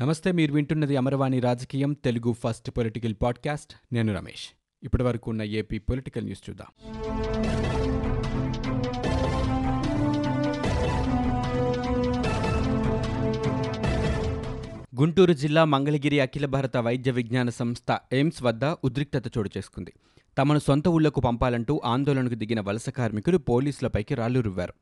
నమస్తే మీరు వింటున్నది అమరవాణి రాజకీయం తెలుగు ఫస్ట్ పొలిటికల్ పాడ్కాస్ట్. నేను రమేష్. ఇప్పటి వరకు ఉన్న ఏపీ పొలిటికల్ న్యూస్ చూద్దాం. గుంటూరు జిల్లా మంగళగిరి అఖిల భారత వైద్య విజ్ఞాన సంస్థ ఎయిమ్స్ వద్ద ఉద్రిక్తత చోటు చేసుకుంది. తమను సొంత ఊళ్ళకు పంపాలంటూ ఆందోళనకు దిగిన వలస కార్మికులు పోలీసులపైకి రాళ్ళు రువ్వారు.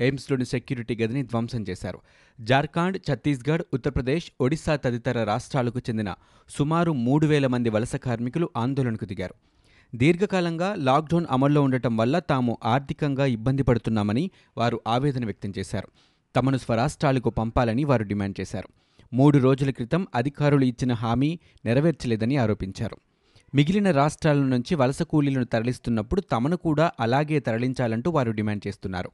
ఎయిమ్స్లోని సెక్యూరిటీ గదిని ధ్వంసం చేశారు. జార్ఖండ్ ఛత్తీస్గఢ్ ఉత్తరప్రదేశ్ ఒడిశా తదితర రాష్ట్రాలకు చెందిన సుమారు మూడు వేల మంది వలస కార్మికులు ఆందోళనకు దిగారు. దీర్ఘకాలంగా లాక్డౌన్ అమల్లో ఉండటం వల్ల తాము ఆర్థికంగా ఇబ్బంది పడుతున్నామని వారు ఆవేదన వ్యక్తం చేశారు. తమను స్వరాష్ట్రాలకు పంపాలని వారు డిమాండ్ చేశారు. మూడు రోజుల క్రితం అధికారులు ఇచ్చిన హామీ నెరవేర్చలేదని ఆరోపించారు. మిగిలిన రాష్ట్రాల నుంచి వలస కూలీలను తరలిస్తున్నప్పుడు తమను కూడా అలాగే తరలించాలంటూ వారు డిమాండ్ చేస్తున్నారు.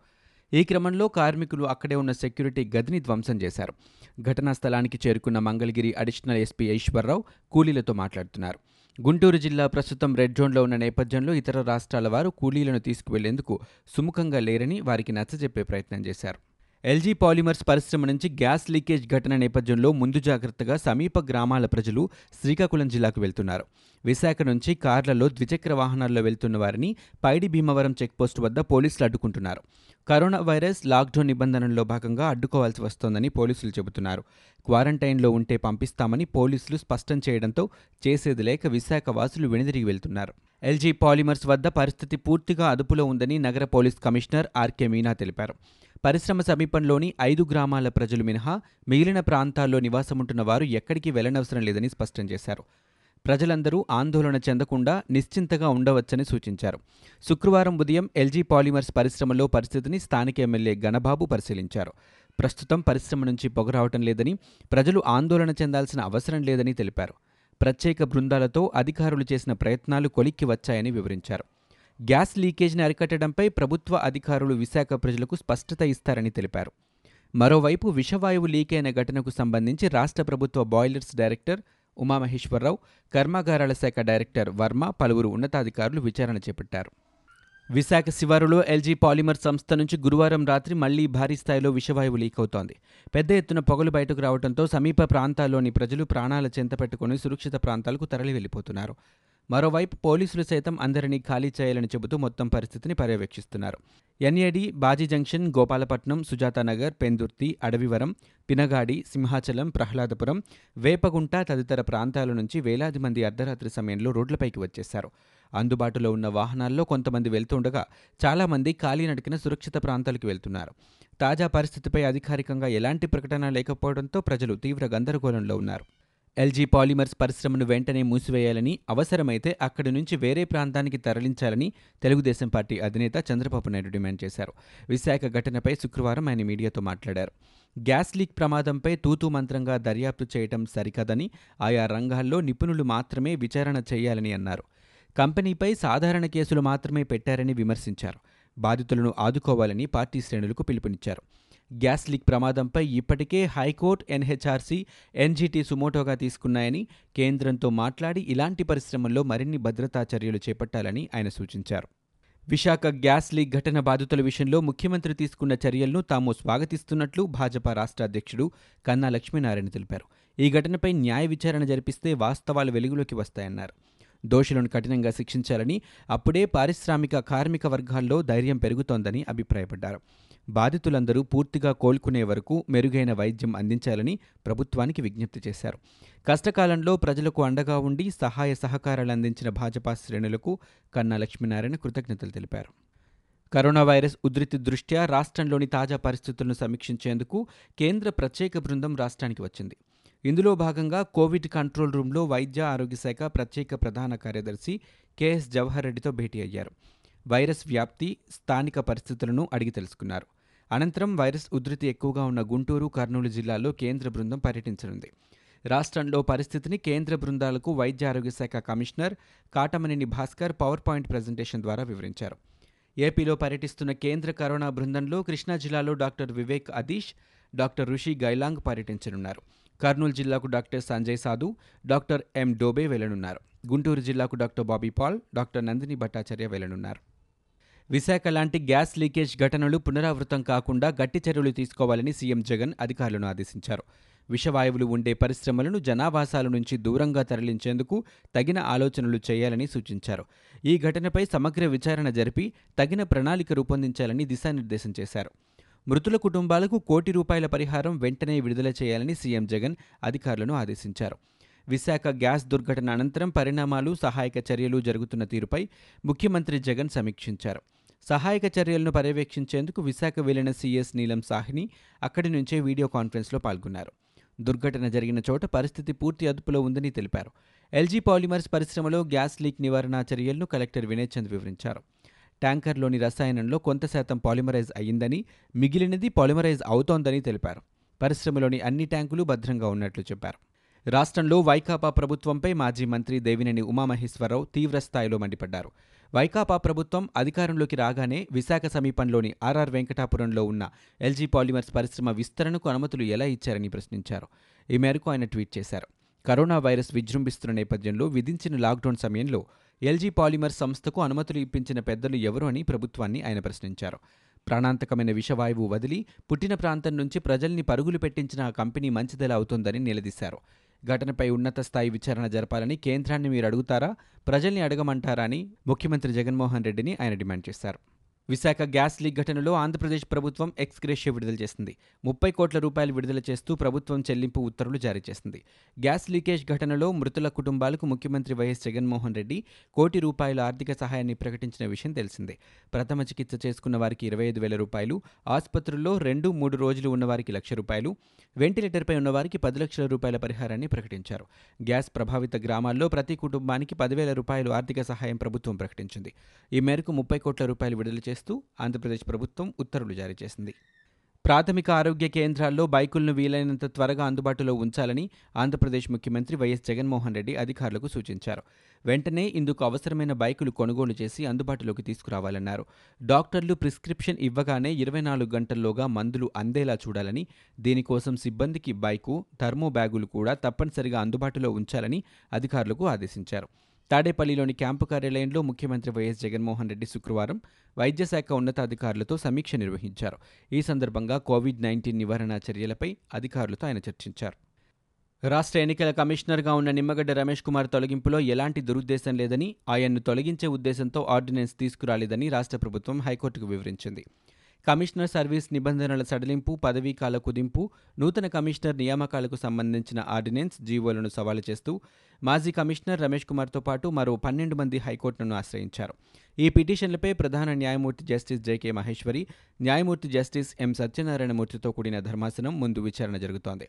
ఈ క్రమంలో కార్మికులు అక్కడే ఉన్న సెక్యూరిటీ గదిని ధ్వంసం చేశారు. ఘటనా స్థలానికి చేరుకున్న మంగళగిరి అడిషనల్ ఎస్పీ ఈశ్వర్రావు కూలీలతో మాట్లాడుతున్నారు. గుంటూరు జిల్లా ప్రస్తుతం రెడ్ జోన్లో ఉన్న నేపథ్యంలో ఇతర రాష్ట్రాల వారు కూలీలను తీసుకువెళ్ళేందుకు సుముఖంగా లేరని వారికి నచ్చజెప్పే ప్రయత్నం చేశారు. ఎల్జీ పాలిమర్స్ పరిశ్రమ నుంచి గ్యాస్ లీకేజ్ ఘటన నేపథ్యంలో ముందు జాగ్రత్తగా సమీప గ్రామాల ప్రజలు శ్రీకాకుళం జిల్లాకు వెళ్తున్నారు. విశాఖ నుంచి కార్లలో ద్విచక్ర వాహనాల్లో వెళ్తున్న వారిని పైడి భీమవరం చెక్పోస్ట్ వద్ద పోలీసులు అడ్డుకుంటున్నారు. కరోనా వైరస్ లాక్డౌన్ నిబంధనల్లో భాగంగా అడ్డుకోవాల్సి వస్తోందని పోలీసులు చెబుతున్నారు. క్వారంటైన్లో ఉంటే పంపిస్తామని పోలీసులు స్పష్టం చేయడంతో చేసేది లేక విశాఖ వాసులు వెనుదిరిగి వెళ్తున్నారు. ఎల్జీ పాలిమర్స్ వద్ద పరిస్థితి పూర్తిగా అదుపులో ఉందని నగర పోలీస్ కమిషనర్ ఆర్కే మీనా తెలిపారు. పరిశ్రమ సమీపంలోని ఐదు గ్రామాల ప్రజలు మినహా మిగిలిన ప్రాంతాల్లో నివాసముంటున్న వారు ఎక్కడికి వెళ్ళనవసరం లేదని స్పష్టం చేశారు. ప్రజలందరూ ఆందోళన చెందకుండా నిశ్చింతగా ఉండవచ్చని సూచించారు. శుక్రవారం ఉదయం ఎల్జీ పాలిమర్స్ పరిశ్రమలో పరిస్థితిని స్థానిక ఎమ్మెల్యే గణబాబు పరిశీలించారు. ప్రస్తుతం పరిశ్రమ నుంచి పొగ రావటం లేదని ప్రజలు ఆందోళన చెందాల్సిన అవసరం లేదని తెలిపారు. ప్రత్యేక బృందాలతో అధికారులు చేసిన ప్రయత్నాలు కొలిక్కి వచ్చాయని వివరించారు. గ్యాస్ లీకేజ్ని అరికట్టడంపై ప్రభుత్వ అధికారులు విశాఖ ప్రజలకు స్పష్టత ఇస్తారని తెలిపారు. మరోవైపు విషవాయువు లీకైన ఘటనకు సంబంధించి రాష్ట్ర ప్రభుత్వ బాయిలర్స్ డైరెక్టర్ ఉమామహేశ్వరరావు కర్మాగారాల శాఖ డైరెక్టర్ వర్మ పలువురు ఉన్నతాధికారులు విచారణ చేపట్టారు. విశాఖ శివారులో ఎల్జీ పాలిమర్ సంస్థ నుంచి గురువారం రాత్రి మళ్ళీ భారీ స్థాయిలో విషవాయువు లీక్ అవుతోంది. పెద్ద ఎత్తున పొగలు బయటకు రావడంతో సమీప ప్రాంతాల్లోని ప్రజలు ప్రాణాల చెంత పెట్టుకుని సురక్షిత ప్రాంతాలకు తరలి వెళ్ళిపోతున్నారు మరోవైపు పోలీసులు సైతం అందరినీ ఖాళీ చేయాలని చెబుతూ మొత్తం పరిస్థితిని పర్యవేక్షిస్తున్నారు. ఎన్ఏడి బాజీ జంక్షన్ గోపాలపట్నం సుజాతానగర్ పెందుర్తి అడవివరం పినగాడి సింహాచలం ప్రహ్లాదపురం వేపగుంట తదితర ప్రాంతాల నుంచి వేలాది మంది అర్ధరాత్రి సమయంలో రోడ్లపైకి వచ్చేశారు. అందుబాటులో ఉన్న వాహనాల్లో కొంతమంది వెళ్తుండగా చాలామంది ఖాళీ నడికిన సురక్షిత ప్రాంతాలకు వెళ్తున్నారు. తాజా పరిస్థితిపై అధికారికంగా ఎలాంటి ప్రకటన లేకపోవడంతో ప్రజలు తీవ్ర గందరగోళంలో ఉన్నారు. ఎల్జీ పాలిమర్స్ పరిశ్రమను వెంటనే మూసివేయాలని అవసరమైతే అక్కడి నుంచి వేరే ప్రాంతానికి తరలించాలని తెలుగుదేశం పార్టీ అధినేత చంద్రబాబు నాయుడు డిమాండ్ చేశారు. విశాఖ ఘటనపై శుక్రవారం ఆయన మీడియాతో మాట్లాడారు. గ్యాస్ లీక్ ప్రమాదంపై తూతూ మంత్రంగా దర్యాప్తు చేయటం సరికదని ఆయా రంగాల్లో నిపుణులు మాత్రమే విచారణ చేయాలని అన్నారు. కంపెనీపై సాధారణ కేసులు మాత్రమే పెట్టారని విమర్శించారు. బాధితులను ఆదుకోవాలని పార్టీ శ్రేణులకు పిలుపునిచ్చారు. గ్యాస్ లీక్ ప్రమాదంపై ఇప్పటికే హైకోర్టు ఎన్హెచ్ఆర్సీ ఎన్జీటీ సుమోటోగా తీసుకున్నాయని కేంద్రంతో మాట్లాడి ఇలాంటి పరిశ్రమల్లో మరిన్ని భద్రతా చర్యలు చేపట్టాలని ఆయన సూచించారు. విశాఖ గ్యాస్ లీక్ ఘటన బాధితుల విషయంలో ముఖ్యమంత్రి తీసుకున్న చర్యలను తాము స్వాగతిస్తున్నట్లు భాజపా రాష్ట్ర అధ్యక్షుడు కన్నా లక్ష్మీనారాయణ తెలిపారు. ఈ ఘటనపై న్యాయ విచారణ జరిపిస్తే వాస్తవాలు వెలుగులోకి వస్తాయన్నారు. దోషులను కఠినంగా శిక్షించాలని అప్పుడే పారిశ్రామిక కార్మిక వర్గాల్లో ధైర్యం పెరుగుతోందని అభిప్రాయపడ్డారు. బాధితులందరూ పూర్తిగా కోలుకునే వరకు మెరుగైన వైద్యం అందించాలని ప్రభుత్వానికి విజ్ఞప్తి చేశారు. కష్టకాలంలో ప్రజలకు అండగా ఉండి సహాయ సహకారాలు అందించిన భాజపా శ్రేణులకు కన్నా లక్ష్మీనారాయణ కృతజ్ఞతలు తెలిపారు. కరోనా వైరస్ ఉధృతి దృష్ట్యా రాష్ట్రంలోని తాజా పరిస్థితులను సమీక్షించేందుకు కేంద్ర ప్రత్యేక బృందం రాష్ట్రానికి వచ్చింది. ఇందులో భాగంగా కోవిడ్ కంట్రోల్ రూంలో వైద్య ఆరోగ్య శాఖ ప్రత్యేక ప్రధాన కార్యదర్శి కెఎస్ జవహర్ రెడ్డితో భేటీ అయ్యారు. వైరస్ వ్యాప్తి స్థానిక పరిస్థితులను అడిగి తెలుసుకున్నారు. అనంతరం వైరస్ ఉధృతి ఎక్కువగా ఉన్న గుంటూరు కర్నూలు జిల్లాల్లో కేంద్ర బృందం పర్యటించనుంది. రాష్ట్రంలో పరిస్థితిని కేంద్ర బృందాలకు వైద్య ఆరోగ్య శాఖ commissioner Katamaneni Bhaskar power point presentation ద్వారా వివరించారు. ఏపీలో పర్యటిస్తున్న కేంద్ర కరోనా బృందంలో కృష్ణా జిల్లాలో డాక్టర్ వివేక్ అదీష్ డాక్టర్ ఋషి గైలాంగ్ పర్యటించనున్నారు. కర్నూలు జిల్లాకు డాక్టర్ సంజయ్ సాధు డాక్టర్ ఎం డోబే వెళ్ళనున్నారు. గుంటూరు జిల్లాకు doctor Bobby Paul doctor Nandini Bhattacharya వెళ్ళనున్నారు. విశాఖ లాంటి గ్యాస్ లీకేజ్ ఘటనలు పునరావృతం కాకుండా గట్టి చర్యలు తీసుకోవాలని సీఎం జగన్ అధికారులను ఆదేశించారు. విషవాయువులు ఉండే పరిశ్రమలను జనావాసాల నుంచి దూరంగా తరలించేందుకు తగిన ఆలోచనలు చేయాలని సూచించారు. ఈ ఘటనపై సమగ్ర విచారణ జరిపి తగిన ప్రణాళిక రూపొందించాలని దిశానిర్దేశం చేశారు. మృతుల కుటుంబాలకు కోటి రూపాయల పరిహారం వెంటనే విడుదల చేయాలని సీఎం జగన్ అధికారులను ఆదేశించారు. విశాఖ గ్యాస్ దుర్ఘటన అనంతరం పరిణామాలు సహాయక చర్యలు జరుగుతున్న తీరుపై ముఖ్యమంత్రి జగన్ సమీక్షించారు. సహాయక చర్యలను పర్యవేక్షించేందుకు విశాఖ వెళ్ళిన సీఎస్ నీలం సాహ్ని అక్కడి నుంచే వీడియో కాన్ఫరెన్స్లో పాల్గొన్నారు. దుర్ఘటన జరిగిన చోట పరిస్థితి పూర్తి అదుపులో ఉందని తెలిపారు. ఎల్జీ పాలిమర్స్ పరిశ్రమలో గ్యాస్ లీక్ నివారణ చర్యలను కలెక్టర్ వినయ్ చంద్ వివరించారు. ట్యాంకర్లోని రసాయనంలో కొంత శాతం పాలిమరైజ్ అయ్యిందని మిగిలినది పాలిమరైజ్ అవుతోందని తెలిపారు. పరిశ్రమలోని అన్ని ట్యాంకులు భద్రంగా ఉన్నట్లు చెప్పారు. రాష్ట్రంలో వైకాపా ప్రభుత్వంపై మాజీ మంత్రి దేవినేని ఉమామహేశ్వరరావు తీవ్రస్థాయిలో మండిపడ్డారు. వైకాపా ప్రభుత్వం అధికారంలోకి రాగానే విశాఖ సమీపంలోని ఆర్ఆర్ వెంకటాపురంలో ఉన్న ఎల్జీ పాలిమర్స్ పరిశ్రమ విస్తరణకు అనుమతులు ఎలా ఇచ్చారని ప్రశ్నించారు. ఈ మేరకు ఆయన ట్వీట్ చేశారు. కరోనా వైరస్ విజృంభిస్తున్న నేపథ్యంలో విధించిన లాక్డౌన్ సమయంలో ఎల్జీ పాలిమర్స్ సంస్థకు అనుమతులు ఇప్పించిన పెద్దలు ఎవరు అని ప్రభుత్వాన్ని ఆయన ప్రశ్నించారు. ప్రాణాంతకమైన విషవాయువు వదిలి పుట్టిన ప్రాంతం నుంచి ప్రజల్ని పరుగులు పెట్టించిన ఆ కంపెనీ మంచిదెలా అవుతుందని నిలదీశారు. ఘటనపై ఉన్నత స్థాయి విచారణ జరపాలని కేంద్రాన్ని మీరు అడుగుతారా? ప్రజల్ని అడగమంటారా అని ముఖ్యమంత్రి జగన్మోహన్ రెడ్డిని ఆయన డిమాండ్ చేశారు. విశాఖ గ్యాస్ లీక్ ఘటనలో ఆంధ్రప్రదేశ్ ప్రభుత్వం ఎక్స్గ్రేషియో విడుదల చేసింది. ముప్పై కోట్ల రూపాయలు విడుదల చేస్తూ ప్రభుత్వం చెల్లింపు ఉత్తర్వులు జారీ చేసింది. గ్యాస్ లీకేజ్ ఘటనలో మృతుల కుటుంబాలకు ముఖ్యమంత్రి వైఎస్ జగన్మోహన్ రెడ్డి కోటి రూపాయల ఆర్థిక సహాయాన్ని ప్రకటించిన విషయం తెలిసిందే. ప్రథమ చికిత్స చేసుకున్న వారికి ఇరవై ఐదు వేల రూపాయలు ఆసుపత్రుల్లో రెండు మూడు రోజులు ఉన్నవారికి లక్ష రూపాయలు వెంటిలేటర్పై ఉన్నవారికి పది లక్షల రూపాయల పరిహారాన్ని ప్రకటించారు. గ్యాస్ ప్రభావిత గ్రామాల్లో ప్రతి కుటుంబానికి పదివేల రూపాయలు ఆర్థిక సహాయం ప్రభుత్వం ప్రకటించింది. ఈ మేరకు ముప్పై కోట్ల రూపాయలు విడుదల చేస్తూ ఆంధ్రప్రదేశ్ ప్రభుత్వం ఉత్తర్వులు జారీ చేసింది. ప్రాథమిక ఆరోగ్య కేంద్రాల్లో బైకులను వీలైనంత త్వరగా అందుబాటులో ఉంచాలని ఆంధ్రప్రదేశ్ ముఖ్యమంత్రి వైఎస్ జగన్మోహన్ రెడ్డి అధికారులకు సూచించారు. వెంటనే ఇందుకు అవసరమైన బైకులు కొనుగోలు చేసి అందుబాటులోకి తీసుకురావాలన్నారు. డాక్టర్లు ప్రిస్క్రిప్షన్ ఇవ్వగానే ఇరవై నాలుగు గంటల్లోగా మందులు అందేలా చూడాలని దీనికోసం సిబ్బందికి బైకు థర్మో బ్యాగులు కూడా తప్పనిసరిగా అందుబాటులో ఉంచాలని అధికారులకు ఆదేశించారు. తాడేపల్లిలోని క్యాంపు కార్యాలయంలో ముఖ్యమంత్రి వైఎస్ జగన్మోహన్ రెడ్డి శుక్రవారం వైద్యశాఖ ఉన్నతాధికారులతో సమీక్ష నిర్వహించారు. ఈ సందర్భంగా కోవిడ్ నైన్టీన్ నివారణ చర్యలపై అధికారులతో ఆయన చర్చించారు. రాష్ట్ర ఎన్నికల కమిషనర్గా ఉన్న నిమ్మగడ్డ రమేష్ కుమార్ తొలగింపులో ఎలాంటి దురుద్దేశం లేదని ఆయన్ను తొలగించే ఉద్దేశంతో ఆర్డినెన్స్ తీసుకురాలేదని రాష్ట్ర ప్రభుత్వం హైకోర్టుకు వివరించింది. కమిషనర్ సర్వీస్ నిబంధనల సడలింపు పదవీకాల కుదింపు నూతన కమిషనర్ నియామకాలకు సంబంధించిన ఆర్డినెన్స్ జీవోలను సవాలు చేస్తూ మాజీ కమిషనర్ రమేష్ కుమార్తో పాటు మరో పన్నెండు మంది హైకోర్టును ఆశ్రయించారు. ఈ పిటిషన్లపై ప్రధాన న్యాయమూర్తి జస్టిస్ జేకే మహేశ్వరి న్యాయమూర్తి జస్టిస్ ఎం సత్యనారాయణమూర్తితో కూడిన ధర్మాసనం ముందు విచారణ జరుగుతోంది.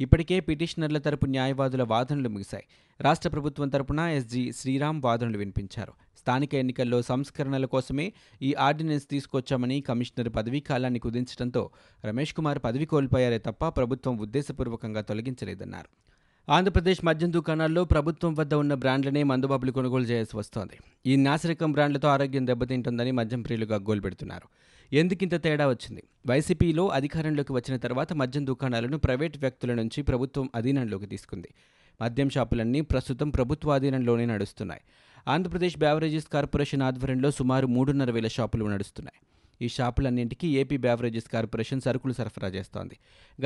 ఇప్పటికే పిటిషనర్ల తరపు న్యాయవాదుల వాదనలు ముగిశాయి. రాష్ట్ర ప్రభుత్వం తరపున ఎస్జీ శ్రీరామ్ వాదనలు వినిపించారు. స్థానిక ఎన్నికల్లో సంస్కరణల కోసమే ఈ ఆర్డినెన్స్ తీసుకొచ్చామని కమిషనర్ పదవీ కాలాన్ని కుదించడంతో రమేష్ కుమార్ పదవి కోల్పోయారే తప్ప ప్రభుత్వం ఉద్దేశపూర్వకంగా తొలగించలేదన్నారు. ఆంధ్రప్రదేశ్ మద్యం దుకాణాల్లో ప్రభుత్వం వద్ద ఉన్న బ్రాండ్లనే మందుబాబులు కొనుగోలు చేయాల్సి వస్తోంది. ఈ నాసిరకం బ్రాండ్లతో ఆరోగ్యం దెబ్బతింటుందని మద్యం ప్రియులు గగ్గోలు పెడుతున్నారు ఎందుకింత తేడా వచ్చింది? వైసీపీలో అధికారంలోకి వచ్చిన తర్వాత మద్యం దుకాణాలను ప్రైవేట్ వ్యక్తుల నుంచి ప్రభుత్వం అధీనంలోకి తీసుకుంది. మద్యం షాపులన్నీ ప్రస్తుతం ప్రభుత్వ అధీనంలోనే నడుస్తున్నాయి. ఆంధ్రప్రదేశ్ బ్యావరేజెస్ కార్పొరేషన్ ఆధ్వర్యంలో సుమారు మూడున్నర వేల షాపులు నడుస్తున్నాయి. ఈ షాపులన్నింటికీ ఏపీ బ్యావరేజెస్ కార్పొరేషన్ సరుకులు సరఫరా చేస్తోంది.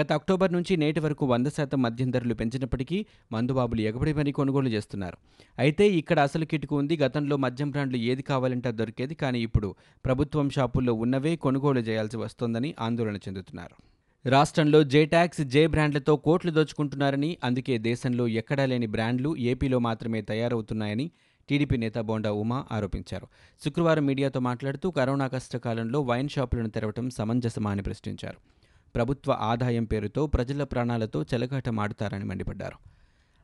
గత అక్టోబర్ నుంచి నేటి వరకు వంద శాతం మద్యం ధరలు పెంచినప్పటికీ మందుబాబులు ఎగబడి మరీ కొనుగోలు చేస్తున్నారు. అయితే ఇక్కడ అసలు కిటుకు ఉంది. గతంలో మద్యం బ్రాండ్లు ఏది కావాలంటే దొరికేది. కానీ ఇప్పుడు ప్రభుత్వం షాపుల్లో ఉన్నవే కొనుగోలు చేయాల్సి వస్తోందని ఆందోళన చెందుతున్నారు. రాష్ట్రంలో జే ట్యాక్స్ జే బ్రాండ్లతో కోట్లు దోచుకుంటున్నారని అందుకే దేశంలో ఎక్కడా లేని బ్రాండ్లు ఏపీలో మాత్రమే తయారవుతున్నాయని టీడీపీ నేత బోండా ఉమా ఆరోపించారు. శుక్రవారం మీడియాతో మాట్లాడుతూ కరోనా కష్టకాలంలో వైన్ షాపులను తెరవడం సమంజసమా అని ప్రశ్నించారు. ప్రభుత్వ ఆదాయం పేరుతో ప్రజల ప్రాణాలతో చెలగాటమాడుతారని మండిపడ్డారు.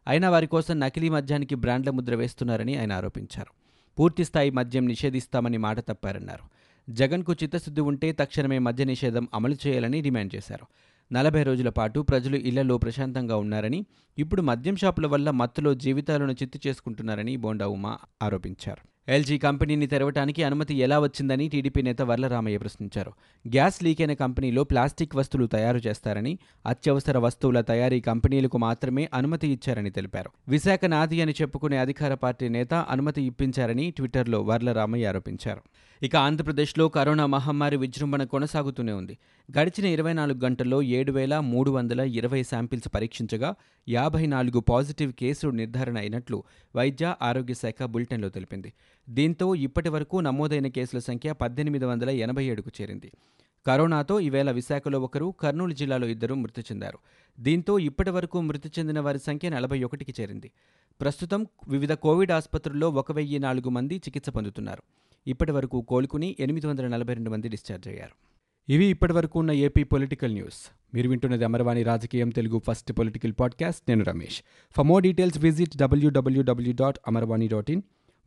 అయినా వారి కోసం నకిలీ మద్యానికి బ్రాండ్ల ముద్ర వేస్తున్నారని ఆయన ఆరోపించారు. పూర్తిస్థాయి మద్యం నిషేధిస్తామని మాట తప్పారన్నారు. జగన్కు చిత్తశుద్ధి ఉంటే తక్షణమే మద్య నిషేధం అమలు చేయాలని డిమాండ్ చేశారు. నలభై రోజుల పాటు ప్రజలు ఇళ్ళలో ప్రశాంతంగా ఉన్నారని ఇప్పుడు మద్యం షాపుల వల్ల మత్తులో జీవితాలను చిత్తు చేసుకుంటున్నారని బోండా ఉమా ఆరోపించారు. ఎల్జీ కంపెనీని తెరవటానికి అనుమతి ఎలా వచ్చిందని టీడీపీ నేత వర్లరామయ్య ప్రశ్నించారు. గ్యాస్ లీక్ అయిన కంపెనీలో ప్లాస్టిక్ వస్తువులు తయారు చేస్తారని అత్యవసర వస్తువుల తయారీ కంపెనీలకు మాత్రమే అనుమతి ఇచ్చారని తెలిపారు. విశాఖ నాది అని చెప్పుకునే అధికార పార్టీ నేత అనుమతి ఇప్పించారని ట్విట్టర్లో వర్లరామయ్య ఆరోపించారు. ఇక ఆంధ్రప్రదేశ్లో కరోనా మహమ్మారి విజృంభణ కొనసాగుతూనే ఉంది. గడిచిన ఇరవై నాలుగు గంటల్లో ఏడు వేల మూడు వందల ఇరవై శాంపిల్స్ పరీక్షించగా యాభై నాలుగు పాజిటివ్ కేసులు నిర్ధారణ అయినట్లు వైద్య ఆరోగ్య శాఖ బులెటిన్లో తెలిపింది. దీంతో ఇప్పటి వరకు నమోదైన కేసుల సంఖ్య పద్దెనిమిది వందల ఎనభై ఏడుకు చేరింది. కరోనాతో ఈవేళ విశాఖలో ఒకరు కర్నూలు జిల్లాలో ఇద్దరు మృతి చెందారు. దీంతో ఇప్పటి వరకు మృతి చెందిన వారి సంఖ్య నలభై ఒకటికి చేరింది. ప్రస్తుతం వివిధ కోవిడ్ ఆసుపత్రుల్లో ఒక వెయ్యి నాలుగు మంది చికిత్స పొందుతున్నారు. ఇప్పటి వరకు కోలుకుని ఎనిమిది వందల నలభై రెండు మంది డిశ్చార్జ్ అయ్యారు. ఇవి ఇప్పటి వరకు ఉన్న ఏపీ పొలిటికల్ న్యూస్. మీరు వింటున్నది అమరవాణి రాజకీయం తెలుగు ఫస్ట్ పొలిటికల్ పాడ్కాస్ట్. నేను Ramesh. For more details visit W W W dot Amarvani dot in.